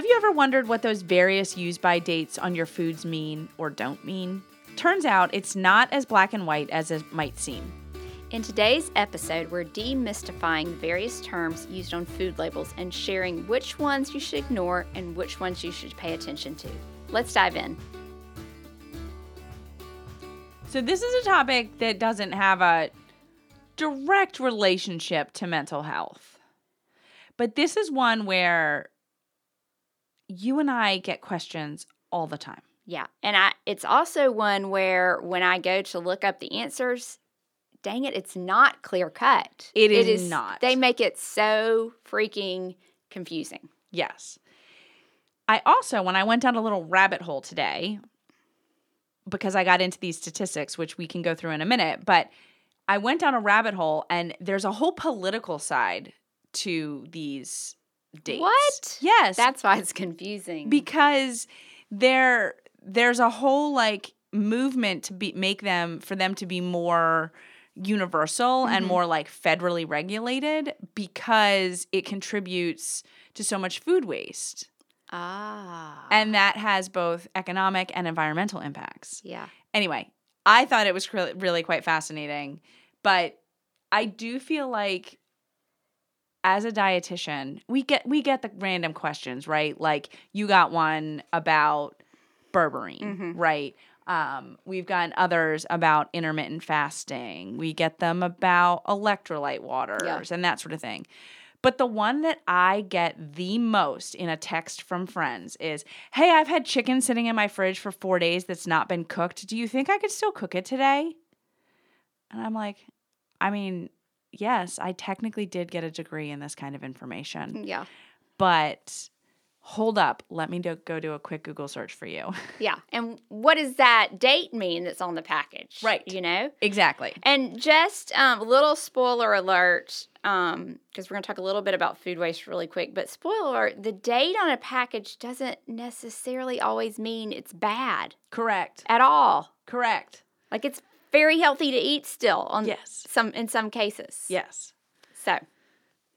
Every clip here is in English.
Have you ever wondered what those various use by dates on your foods mean or don't mean? Turns out it's not as black and white as it might seem. In today's episode, we're demystifying the various terms used on food labels and sharing which ones you should ignore and which ones you should pay attention to. Let's dive in. So, this is a topic that doesn't have a direct relationship to mental health. But this is one where you and I get questions all the time. Yeah. And I it's also one where when I go to look up the answers, dang it, it's not clear cut. It is not. They make it so freaking confusing. Yes. I also, when I went down a little rabbit hole today, because I got into these statistics, which we can go through in a minute, but I went down a rabbit hole and there's a whole political side to these dates. What? Yes. That's why it's confusing. because there there's a whole like movement to be make them for them to be more universal and Mhm. more like federally regulated because it contributes to so much food waste. ah. And that has both economic and environmental impacts. yeah. Anyway, I thought it was really quite fascinating, but I do feel like as a dietitian, we get we get the random questions, right? Like you got one about berberine, Mhm. right? Um, we've gotten others about intermittent fasting. We get them about electrolyte waters and that sort of thing. But the one that I get the most in a text from friends is, Hey, I've had chicken sitting in my fridge for four days that's not been cooked. Do you think I could still cook it today? And I'm like, I mean, yes, I technically did get a degree in this kind of information, Yeah. but hold up. Let me do, go do a quick Google search for you. Yeah. And what does that date mean that's on the package? Right. You know? exactly. And just um, a little spoiler alert, because we're going to talk a little bit about food waste really quick. But spoiler alert, the date on a package doesn't necessarily always mean it's bad Correct. at all. Correct. Like it's very healthy to eat still on Yes. some in some cases. Yes. So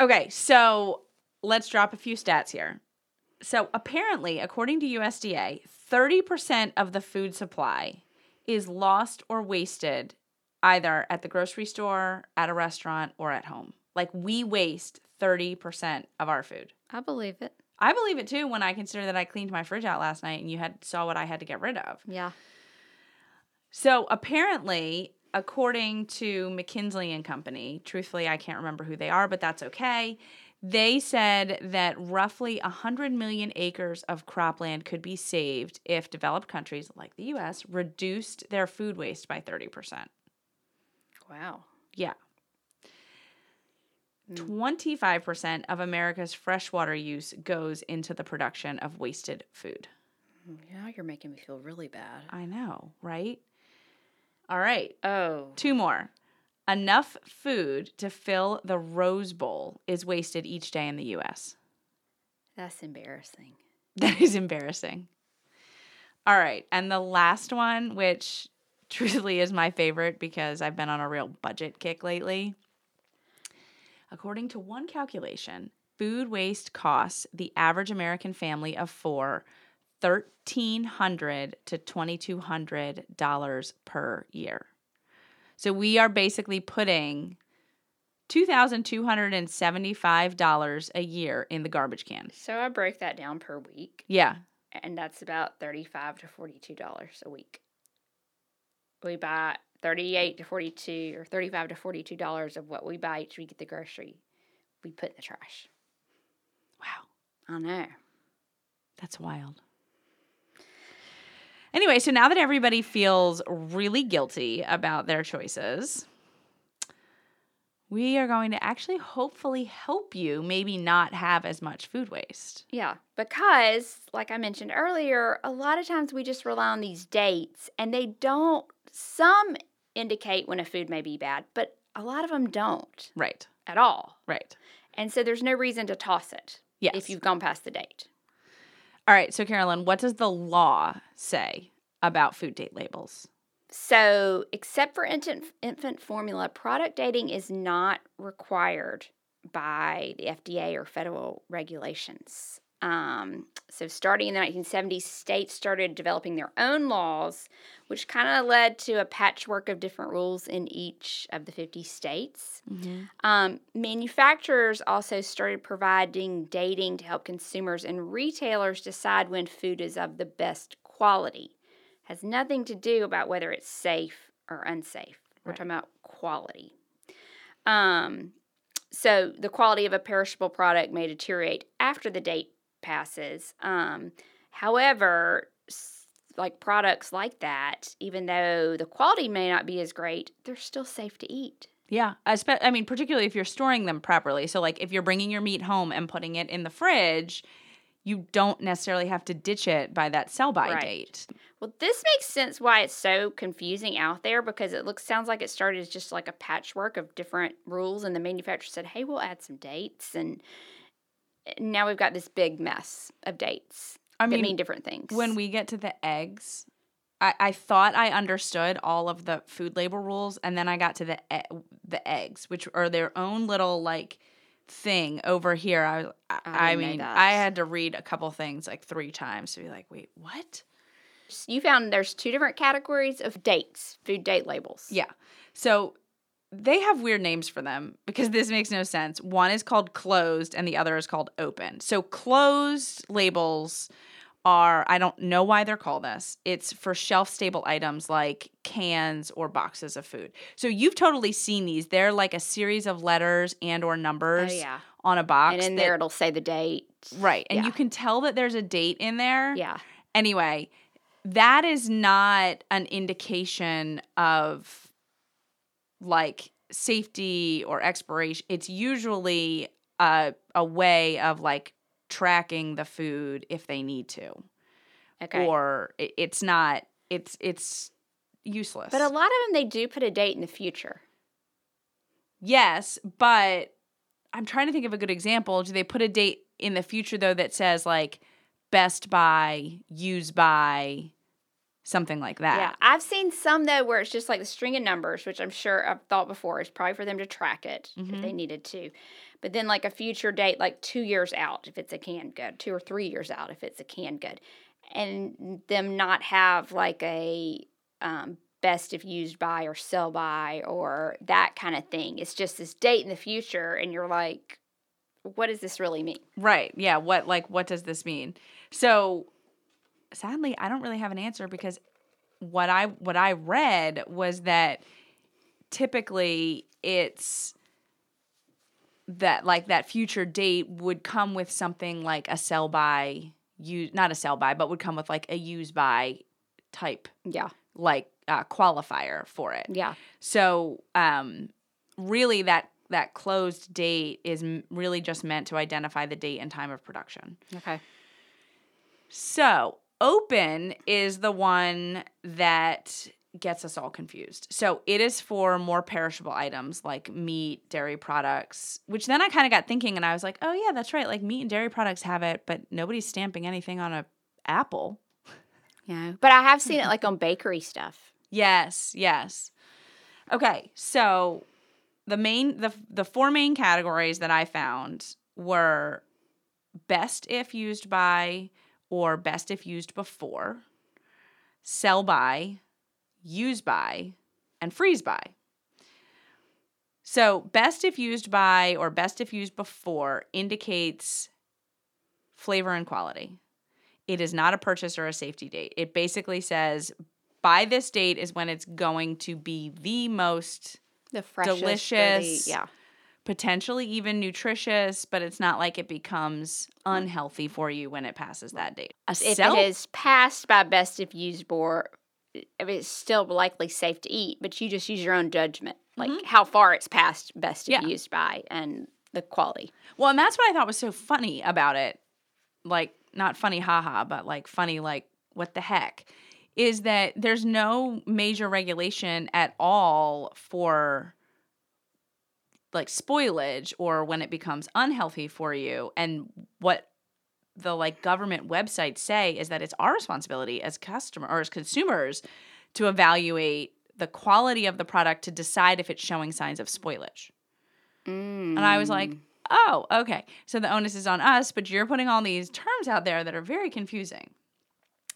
Okay, so let's drop a few stats here. So apparently, according to USDA, 30% of the food supply is lost or wasted either at the grocery store, at a restaurant, or at home. Like we waste 30% of our food. I believe it. I believe it too when I consider that I cleaned my fridge out last night and you had saw what I had to get rid of. Yeah. So apparently, according to McKinsey and Company, truthfully, I can't remember who they are, but that's okay. They said that roughly 100 million acres of cropland could be saved if developed countries like the US reduced their food waste by 30%. Wow. Yeah. Mm. 25% of America's freshwater use goes into the production of wasted food. Yeah, you're making me feel really bad. I know, right? All right. Oh. Two more. Enough food to fill the Rose Bowl is wasted each day in the US. That's embarrassing. That is embarrassing. All right. And the last one, which truthfully is my favorite because I've been on a real budget kick lately. According to one calculation, food waste costs the average American family of four 1,300 to $2,200 per year. So we are basically putting $2,275 a year in the garbage can. So I break that down per week, Yeah. and that's about 35 to forty-two dollars a week. We buy thirty-eight to forty-two, or thirty-five to forty-two dollars of what we buy each week at the grocery. We put in the trash. Wow. I know. That's wild. Anyway, so now that everybody feels really guilty about their choices, we are going to actually hopefully help you maybe not have as much food waste. Yeah, because like I mentioned earlier, a lot of times we just rely on these dates, and they don't. Some indicate when a food may be bad, but a lot of them don't Right. at all. Right. And so there's no reason to toss it Yes. if you've gone past the date. All right. So, Carolyn, what does the law say about food date labels? So, except for infant, infant formula, product dating is not required by the FDA or federal regulations. Um, so, starting in the 1970s, states started developing their own laws, which kind of led to a patchwork of different rules in each of the 50 states. Mm-hmm. Um, manufacturers also started providing dating to help consumers and retailers decide when food is of the best quality. Has nothing to do about whether it's safe or unsafe. We're Right. talking about quality. Um, so the quality of a perishable product may deteriorate after the date passes. Um, however, like products like that, even though the quality may not be as great, they're still safe to eat. Yeah, I, spe- I mean, particularly if you're storing them properly. So, like, if you're bringing your meat home and putting it in the fridge, you don't necessarily have to ditch it by that sell by Right. date. Well, this makes sense why it's so confusing out there because it looks sounds like it started as just like a patchwork of different rules, and the manufacturer said, "Hey, we'll add some dates," and now we've got this big mess of dates I that mean, mean different things. when we get to the eggs, I, I thought I understood all of the food label rules, and then I got to the e- the eggs, which are their own little like thing over here. I I, oh, I didn't mean. I had to read a couple things like three times to be like, wait, what? you found there's two different categories of dates, food date labels. Yeah. So they have weird names for them because this makes no sense. One is called closed and the other is called open. So closed labels are I don't know why they're called this. It's for shelf stable items like cans or boxes of food. So you've totally seen these. They're like a series of letters and or Oh numbers yeah. on a box. And in that- there it'll say the date. right. And yeah. you can tell that there's a date in there. Yeah. Anyway, that is not an indication of like safety or expiration. It's usually a a way of like tracking the food if they need to. Okay. Or it, it's not it's it's useless. but a lot of them they do put a date in the future. yes, but I'm trying to think of a good example. Do they put a date in the future though that says like best by, use by, something like that? Yeah, I've seen some though where it's just like the string of numbers, which I'm sure I've thought before is probably for them to track it if Mhm. they needed to. But then like a future date, like two years out if it's a canned good, two or three years out if it's a canned good, and them not have like a um, best if used by or sell by or that kind of thing. It's just this date in the future, and you're like, what does this really mean? Right. Yeah. What like what does this mean? So sadly, I don't really have an answer because what I what I read was that typically it's that like that future date would come with something like a sell by use not a sell by but would come with like a use by type Yeah, like uh, qualifier for it. yeah, So, um, really, that that closed date is m- really just meant to identify the date and time of production. okay, So, open is the one that gets us all confused. So, it is for more perishable items like meat, dairy products, which then I kind of got thinking and I was like, oh, yeah, that's right. Like meat and dairy products have it, but nobody's stamping anything on a apple. yeah. But I have seen it like on bakery stuff. Yes, yes. Okay, so the main the the four main categories that I found were best if used by or best if used before, sell by, use by, and freeze by. So, best if used by or best if used before indicates flavor and quality. It is not a purchase or a safety date. It basically says by this date is when it's going to be the most The freshest, Delicious. yeah. Potentially even nutritious, but it's not like it becomes unhealthy for you when it passes that date. A If sell- it is passed by best if used I mean, it's still likely safe to eat, but you just use your own judgment, like mm-hmm. how far it's past best if Yeah. used by and the quality. Well, and that's what I thought was so funny about it. Like, not funny, haha, but like funny, like, what the heck? Is that there's no major regulation at all for like spoilage or when it becomes unhealthy for you. And what the like government websites say is that it's our responsibility as customer or as consumers to evaluate the quality of the product to decide if it's showing signs of spoilage. Mm. And I was like, oh, okay. So the onus is on us, but you're putting all these terms out there that are very confusing.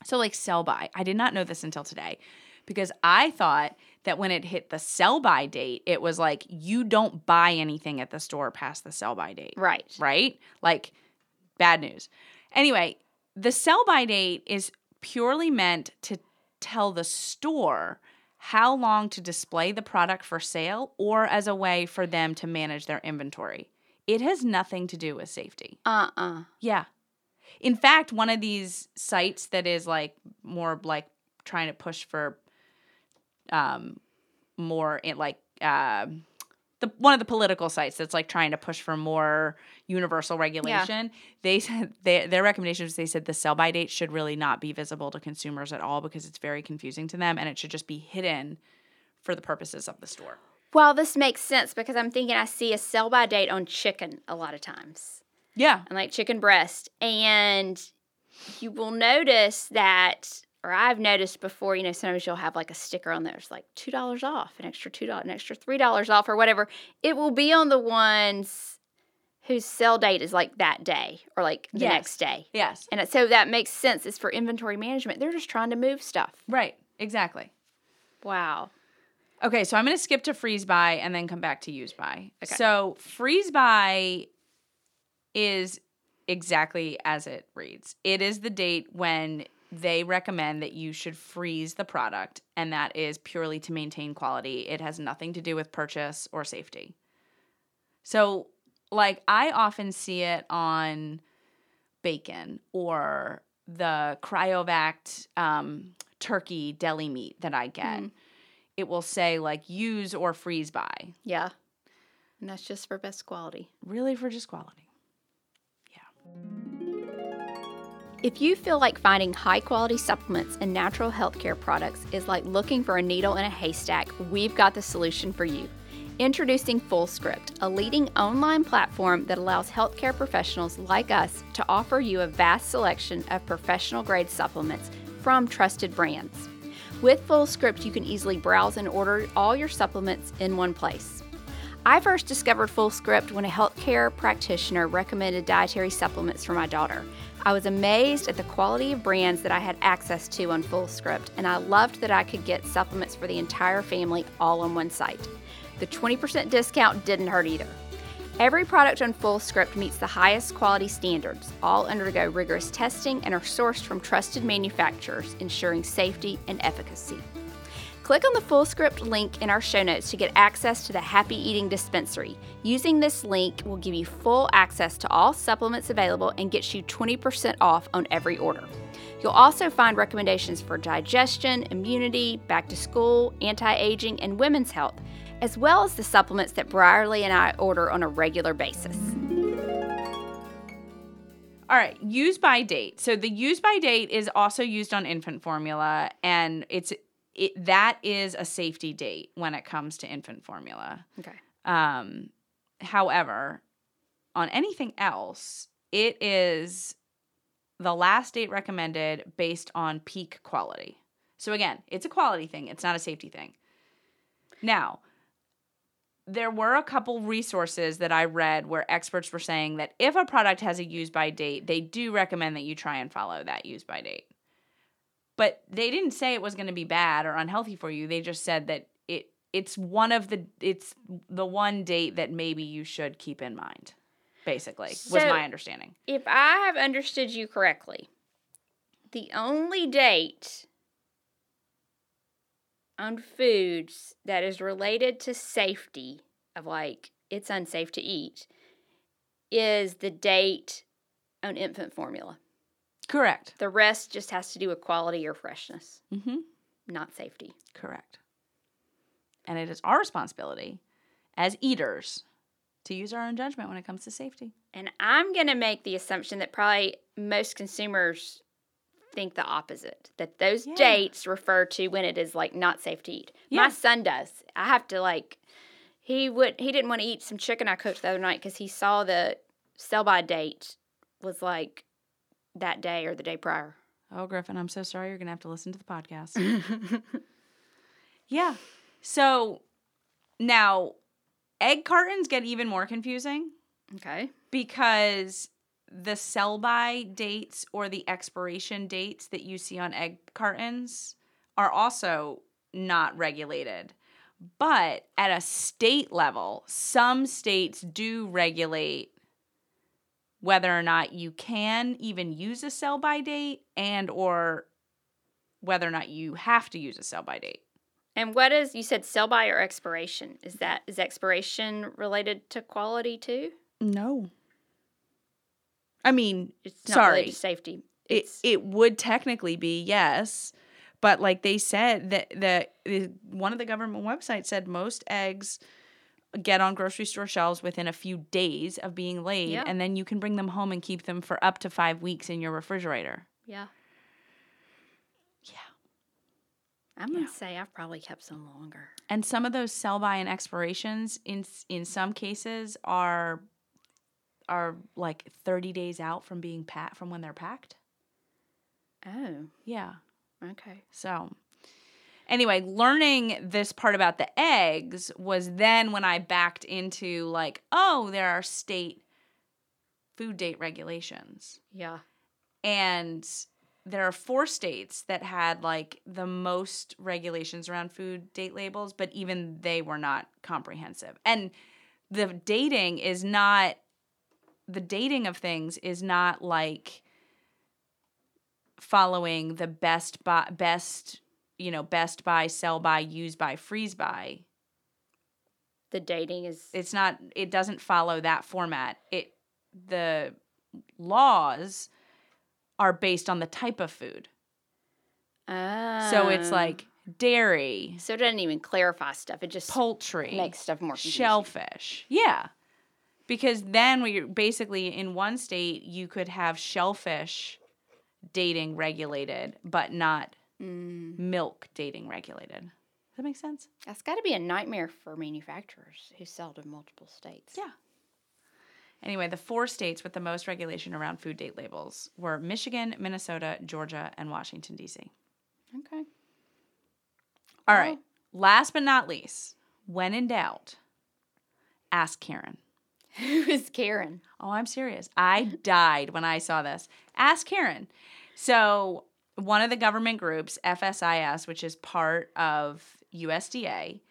So, like sell by, I did not know this until today because I thought that when it hit the sell by date, it was like you don't buy anything at the store past the sell by date. Right. Right? Like bad news. Anyway, the sell by date is purely meant to tell the store how long to display the product for sale or as a way for them to manage their inventory. It has nothing to do with safety. Uh uh Yeah. In fact, one of these sites that is like more like trying to push for um more in like uh, the one of the political sites that's like trying to push for more universal regulation. They said they, their recommendations they said the sell by date should really not be visible to consumers at all because it's very confusing to them and it should just be hidden for the purposes of the store. Well, this makes sense because I'm thinking I see a sell by date on chicken a lot of times. Yeah. and like chicken breast. And you will notice that, or I've noticed before, you know, sometimes you'll have like a sticker on there, it's like two dollars off, an extra two dollars, an extra three dollars off, or whatever. It will be on the ones whose sell date is like that day or like the Yes. next day. Yes. And so that makes sense. It's for inventory management. They're just trying to move stuff. Right. Exactly. Wow. Okay, so I'm going to skip to freeze by and then come back to use by. Okay. So freeze by is exactly as it reads. It is the date when they recommend that you should freeze the product, and that is purely to maintain quality. It has nothing to do with purchase or safety. So, like, I often see it on bacon or the cryovac um, turkey deli meat that I get. Mhm. It will say, like, use or freeze by, Yeah. And that's just for best quality. really for just quality. If you feel like finding high quality supplements and natural healthcare products is like looking for a needle in a haystack, we've got the solution for you. Introducing FullScript, a leading online platform that allows healthcare professionals like us to offer you a vast selection of professional grade supplements from trusted brands. With FullScript, you can easily browse and order all your supplements in one place. I first discovered FullScript when a healthcare practitioner recommended dietary supplements for my daughter. I was amazed at the quality of brands that I had access to on FullScript, and I loved that I could get supplements for the entire family all on one site. The 20% discount didn't hurt either. Every product on FullScript meets the highest quality standards. All undergo rigorous testing and are sourced from trusted manufacturers, ensuring safety and efficacy. Click on the Fullscript link in our show notes to get access to the Happy Eating Dispensary. Using this link will give you full access to all supplements available and gets you 20% off on every order. You'll also find recommendations for digestion, immunity, back to school, anti aging, and women's health, as well as the supplements that Brierley and I order on a regular basis. All right, use by date. So the use by date is also used on infant formula, and it's it that is a safety date when it comes to infant formula. Okay. Um, however, on anything else, it is the last date recommended based on peak quality. So again, it's a quality thing, it's not a safety thing. Now, there were a couple resources that I read where experts were saying that if a product has a use by date, they do recommend that you try and follow that use by date. But they didn't say it was going to be bad or unhealthy for you. They just said that it it's one of the it's the one date that maybe you should keep in mind. Basically, was my understanding. If I have understood you correctly, the only date on foods that is related to safety of like it's unsafe to eat is the date on infant formula. Correct. The rest just has to do with quality or freshness, Mm-hmm. not safety. Correct. And it is our responsibility as eaters to use our own judgment when it comes to safety. And I'm going to make the assumption that probably most consumers think the opposite that those Yeah. dates refer to when it is like not safe to eat. Yeah. My son does. I have to like he would he didn't want to eat some chicken I cooked the other night cuz he saw the sell by date was like that day or the day prior. Oh, Griffin, I'm so sorry. You're going to have to listen to the podcast. yeah. So now, egg cartons get even more confusing Okay. because the sell by dates or the expiration dates that you see on egg cartons are also not regulated. But at a state level, some states do regulate whether or not you can even use a sell by date and or whether or not you have to use a sell by date. And what is you said sell by or expiration? Is that is expiration related to quality too? No. I mean, It's not sorry. related to safety. it, it would technically be yes but like they said that the, the one of the government websites said most eggs get on grocery store shelves within a few days of being laid Yeah. and then you can bring them home and keep them for up to five weeks in your refrigerator yeah. yeah I'm gonna say I've probably kept some longer. and some of those sell by and expirations in in some cases are are like 30 days out from being packed from when they're packed Oh, yeah okay. So, anyway, learning this part about the eggs was then when I backed into like, oh, there are state food date regulations. Yeah. And there are four states that had like the most regulations around food date labels, but even they were not comprehensive. And the dating is not the dating of things is not like following the best by best you know best buy, sell by use by freeze by The dating is it's not it doesn't follow that format. It the laws are based on the type of food. So it's Oh. like dairy. So it doesn't even clarify stuff. It just poultry. makes stuff more confusing. shellfish. Yeah. Because then we basically in one state you could have shellfish dating regulated but not Mm, milk dating regulated does that make sense that's got to be a nightmare for manufacturers who sell to multiple states. Yeah. Anyway, the four states with the most regulation around food date labels were Michigan, Minnesota, Georgia, and Washington, D.C. Okay. All Wow. right. Last but not least, when in doubt, ask Karen. Who is Karen? Oh, I'm serious. I died when I saw this. Ask Karen. So, one of the government groups, FSIS, which is part of USDA,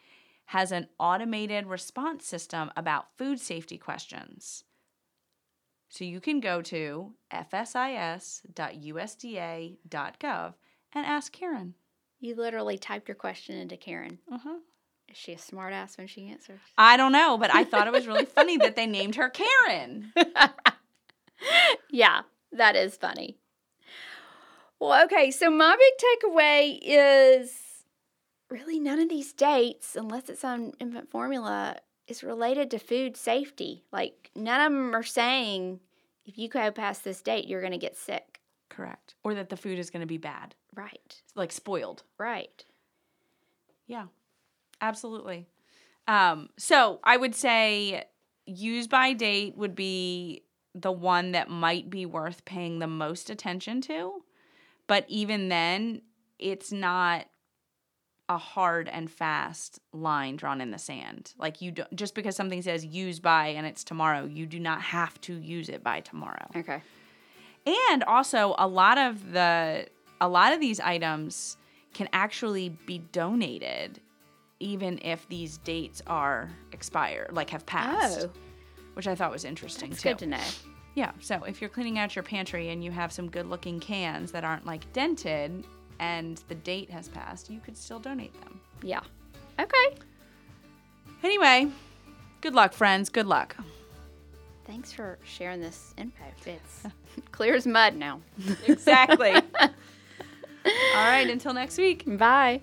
has an automated response system about food safety questions. So, you can go to fsis.usda.gov and ask Karen. You literally typed your question into Karen. Uh-huh. Is she a smartass when she answers? I don't know, but I thought it was really funny that they named her Karen. yeah, that is funny. Well, okay, so my big takeaway is really none of these dates, unless it's on infant formula, is related to food safety. Like, none of them are saying if you go past this date, you're going to get sick. Correct. Or that the food is going to be bad, Right, like spoiled. right. Yeah, absolutely. Um, so I would say use by date would be the one that might be worth paying the most attention to. But even then, it's not a hard and fast line drawn in the sand. Like you don't just because something says use by and it's tomorrow, you do not have to use it by tomorrow. Okay. And also a lot of the a lot of these items can actually be donated even if these dates are expired, like have passed. Oh, Which I thought was interesting it's too. good to know. Yeah. So if you're cleaning out your pantry and you have some good looking cans that aren't like dented and the date has passed, you could still donate them. Yeah. Okay. Anyway, good luck, friends. Good luck. Thanks for sharing this info. It's clear as mud now. Exactly. All right, until next week. Bye.